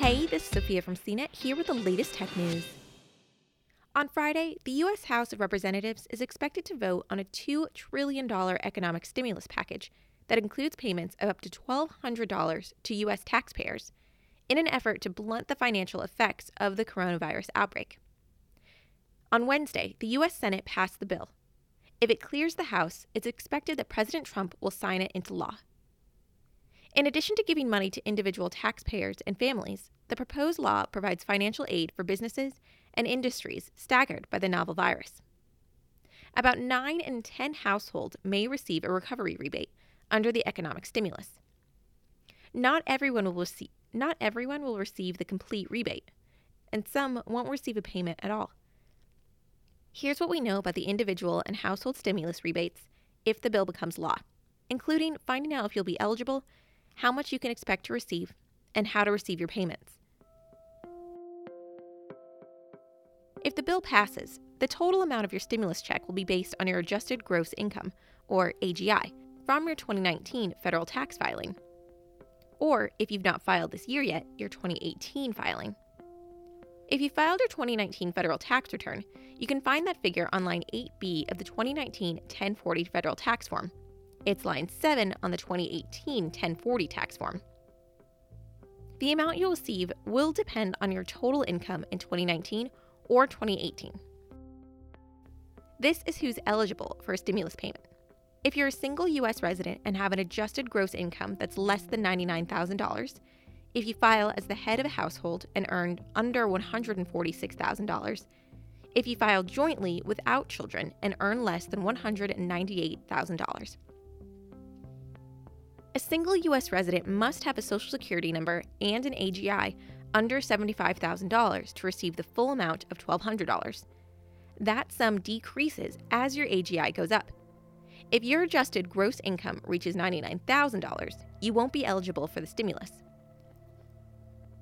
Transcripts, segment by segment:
Hey, this is Sophia from CNET here with the latest tech news. On Friday, the U.S. House of Representatives is expected to vote on a $2 trillion economic stimulus package that includes payments of up to $1,200 to U.S. taxpayers in an effort to blunt the financial effects of the coronavirus outbreak. On Wednesday, the U.S. Senate passed the bill. If it clears the House, it's expected that President Trump will sign it into law. In addition to giving money to individual taxpayers and families, the proposed law provides financial aid for businesses and industries staggered by the novel virus. About 9 in 10 households may receive a recovery rebate under the economic stimulus. Not everyone will receive not everyone will receive the complete rebate, and some won't receive a payment at all. Here's what we know about the individual and household stimulus rebates if the bill becomes law, including finding out if you'll be eligible how much you can expect to receive, and how to receive your payments. If the bill passes, the total amount of your stimulus check will be based on your adjusted gross income, or AGI, from your 2019 federal tax filing. Or, if you've not filed this year yet, your 2018 filing. If you filed your 2019 federal tax return, you can find that figure on line 8B of the 2019 1040 federal tax form, it's line 7 on the 2018 1040 tax form. The amount you'll receive will depend on your total income in 2019 or 2018. This is who's eligible for a stimulus payment. If you're a single U.S. resident and have an adjusted gross income that's less than $99,000, if you file as the head of a household and earn under $146,000, if you file jointly without children and earn less than $198,000. A single U.S. resident must have a Social Security number and an AGI under $75,000 to receive the full amount of $1,200. That sum decreases as your AGI goes up. If your adjusted gross income reaches $99,000, you won't be eligible for the stimulus.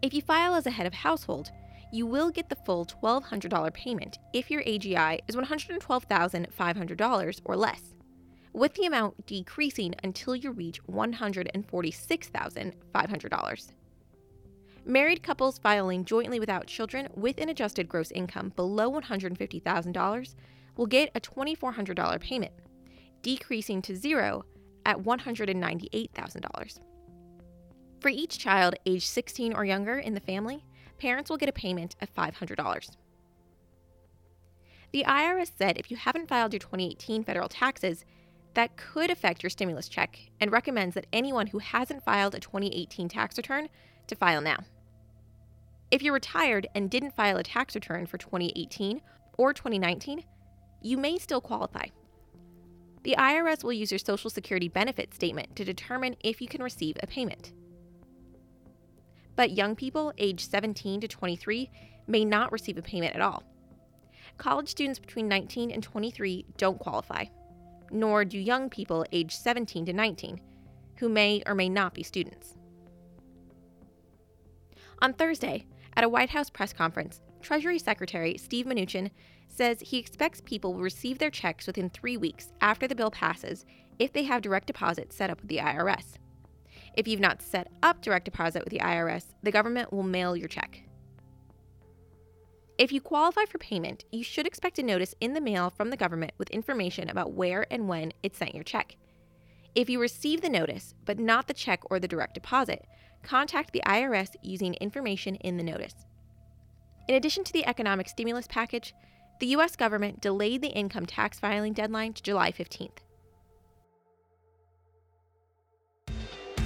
If you file as a head of household, you will get the full $1,200 payment if your AGI is $112,500 or less with the amount decreasing until you reach $146,500. Married couples filing jointly without children with an adjusted gross income below $150,000 will get a $2,400 payment, decreasing to zero at $198,000. For each child age 16 or younger in the family, parents will get a payment of $500. The IRS said if you haven't filed your 2018 federal taxes, that could affect your stimulus check and recommends that anyone who hasn't filed a 2018 tax return to file now. If you're retired and didn't file a tax return for 2018 or 2019, you may still qualify. The IRS will use your Social Security benefit statement to determine if you can receive a payment. But young people aged 17 to 23 may not receive a payment at all. College students between 19 and 23 don't qualify nor do young people aged 17 to 19, who may or may not be students. On Thursday, at a White House press conference, Treasury Secretary Steve Mnuchin says he expects people will receive their checks within three weeks after the bill passes if they have direct deposit set up with the IRS. If you've not set up direct deposit with the IRS, the government will mail your check. If you qualify for payment, you should expect a notice in the mail from the government with information about where and when it sent your check. If you receive the notice, but not the check or the direct deposit, contact the IRS using information in the notice. In addition to the economic stimulus package, the U.S. government delayed the income tax filing deadline to July 15th.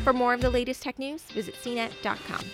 For more of the latest tech news, visit cnet.com.